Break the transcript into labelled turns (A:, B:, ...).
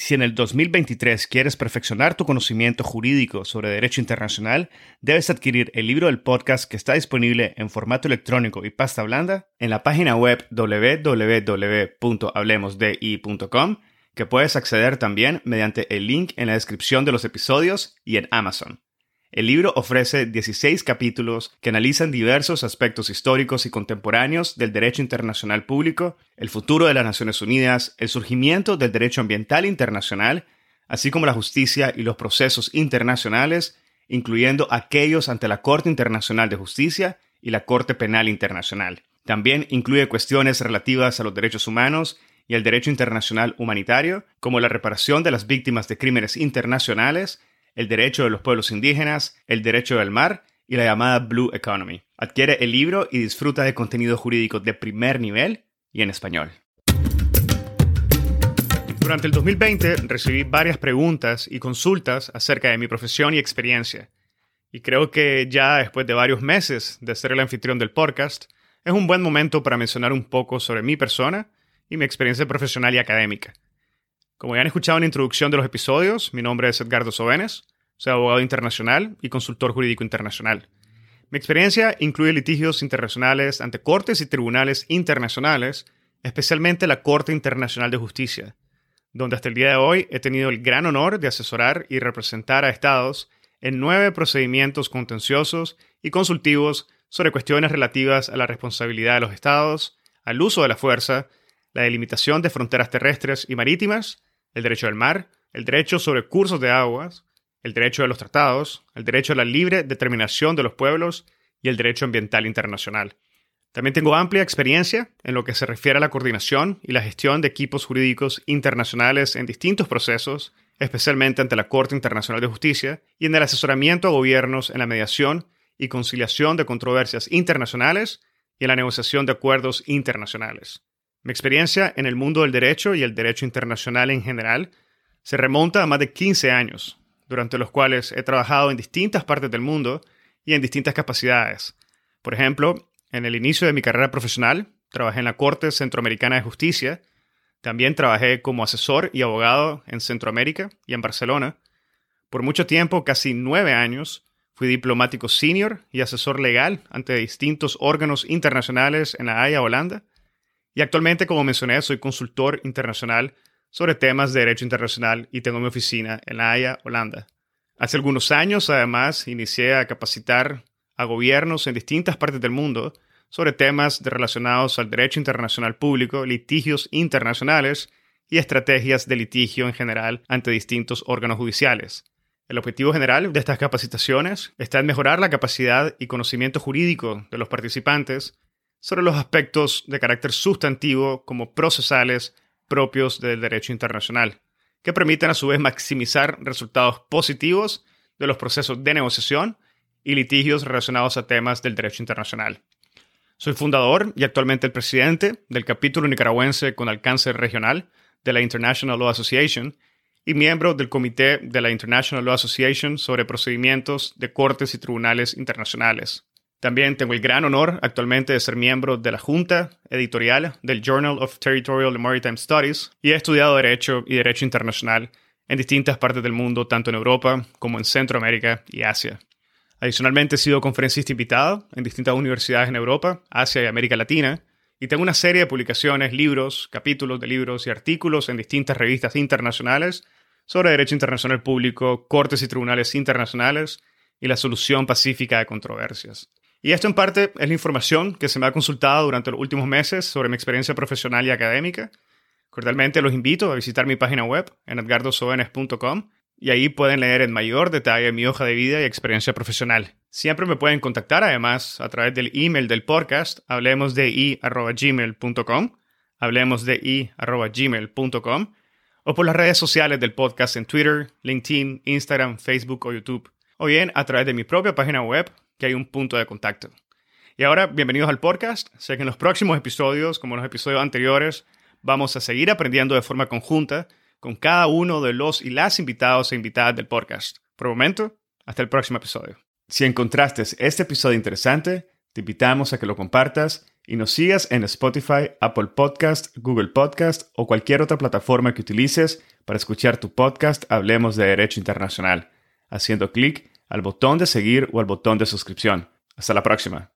A: Si en el 2023 quieres perfeccionar tu conocimiento jurídico sobre derecho internacional, debes adquirir el libro del podcast que está disponible en formato electrónico y pasta blanda en la página web www.hablemosdi.com, que puedes acceder también mediante el link en la descripción de los episodios y en Amazon. El libro ofrece 16 capítulos que analizan diversos aspectos históricos y contemporáneos del derecho internacional público, el futuro de las Naciones Unidas, el surgimiento del derecho ambiental internacional, así como la justicia y los procesos internacionales, incluyendo aquellos ante la Corte Internacional de Justicia y la Corte Penal Internacional. También incluye cuestiones relativas a los derechos humanos y el derecho internacional humanitario, como la reparación de las víctimas de crímenes internacionales, el derecho de los pueblos indígenas, el derecho del mar y la llamada Blue Economy. Adquiere el libro y disfruta de contenido jurídico de primer nivel y en español. Durante el 2020 recibí varias preguntas y consultas acerca de mi profesión y experiencia. Y creo que ya después de varios meses de ser el anfitrión del podcast, es un buen momento para mencionar un poco sobre mi persona y mi experiencia profesional y académica. Como ya han escuchado en la introducción de los episodios, mi nombre es Edgardo Sobenes, soy abogado internacional y consultor jurídico internacional. Mi experiencia incluye litigios internacionales ante cortes y tribunales internacionales, especialmente la Corte Internacional de Justicia, donde hasta el día de hoy he tenido el gran honor de asesorar y representar a estados en nueve procedimientos contenciosos y consultivos sobre cuestiones relativas a la responsabilidad de los estados, al uso de la fuerza, la delimitación de fronteras terrestres y marítimas, el derecho del mar, el derecho sobre cursos de aguas, el derecho de los tratados, el derecho a la libre determinación de los pueblos y el derecho ambiental internacional. También tengo amplia experiencia en lo que se refiere a la coordinación y la gestión de equipos jurídicos internacionales en distintos procesos, especialmente ante la Corte Internacional de Justicia, y en el asesoramiento a gobiernos en la mediación y conciliación de controversias internacionales y en la negociación de acuerdos internacionales. Mi experiencia en el mundo del derecho y el derecho internacional en general se remonta a más de 15 años, durante los cuales he trabajado en distintas partes del mundo y en distintas capacidades. Por ejemplo, en el inicio de mi carrera profesional, trabajé en la Corte Centroamericana de Justicia, también trabajé como asesor y abogado en Centroamérica y en Barcelona. Por mucho tiempo, casi nueve años, fui diplomático senior y asesor legal ante distintos órganos internacionales en La Haya, Holanda y actualmente, como mencioné, soy consultor internacional sobre temas de derecho internacional y tengo mi oficina en La Haya, Holanda. Hace algunos años, además, inicié a capacitar a gobiernos en distintas partes del mundo sobre temas relacionados al derecho internacional público, litigios internacionales y estrategias de litigio en general ante distintos órganos judiciales. El objetivo general de estas capacitaciones está en mejorar la capacidad y conocimiento jurídico de los participantes sobre los aspectos de carácter sustantivo como procesales propios del derecho internacional, que permiten a su vez maximizar resultados positivos de los procesos de negociación y litigios relacionados a temas del derecho internacional. Soy fundador y actualmente el presidente del capítulo nicaragüense con alcance regional de la International Law Association y miembro del comité de la International Law Association sobre procedimientos de cortes y tribunales internacionales. También tengo el gran honor actualmente de ser miembro de la Junta Editorial del Journal of Territorial and Maritime Studies y he estudiado Derecho y Derecho Internacional en distintas partes del mundo, tanto en Europa como en Centroamérica y Asia. Adicionalmente he sido conferencista invitado en distintas universidades en Europa, Asia y América Latina, y tengo una serie de publicaciones, libros, capítulos de libros y artículos en distintas revistas internacionales sobre derecho internacional público, cortes y tribunales internacionales y la solución pacífica de controversias. Y esto en parte es la información que se me ha consultado durante los últimos meses sobre mi experiencia profesional y académica. Cordialmente los invito a visitar mi página web en edgardosoenes.com y ahí pueden leer en mayor detalle mi hoja de vida y experiencia profesional. Siempre me pueden contactar además a través del email del podcast hablemosdi.gmail.com hablemosdi.gmail.com o por las redes sociales del podcast en Twitter, LinkedIn, Instagram, Facebook o YouTube o bien a través de mi propia página web que hay un punto de contacto. Y ahora, bienvenidos al podcast. Sé que en los próximos episodios, como en los episodios anteriores, vamos a seguir aprendiendo de forma conjunta con cada uno de los y las invitados e invitadas del podcast. Por el momento, hasta el próximo episodio. Si encontraste este episodio interesante, te invitamos a que lo compartas y nos sigas en Spotify, Apple Podcast, Google Podcast o cualquier otra plataforma que utilices para escuchar tu podcast Hablemos de Derecho Internacional, haciendo clic al botón de seguir o al botón de suscripción. Hasta la próxima.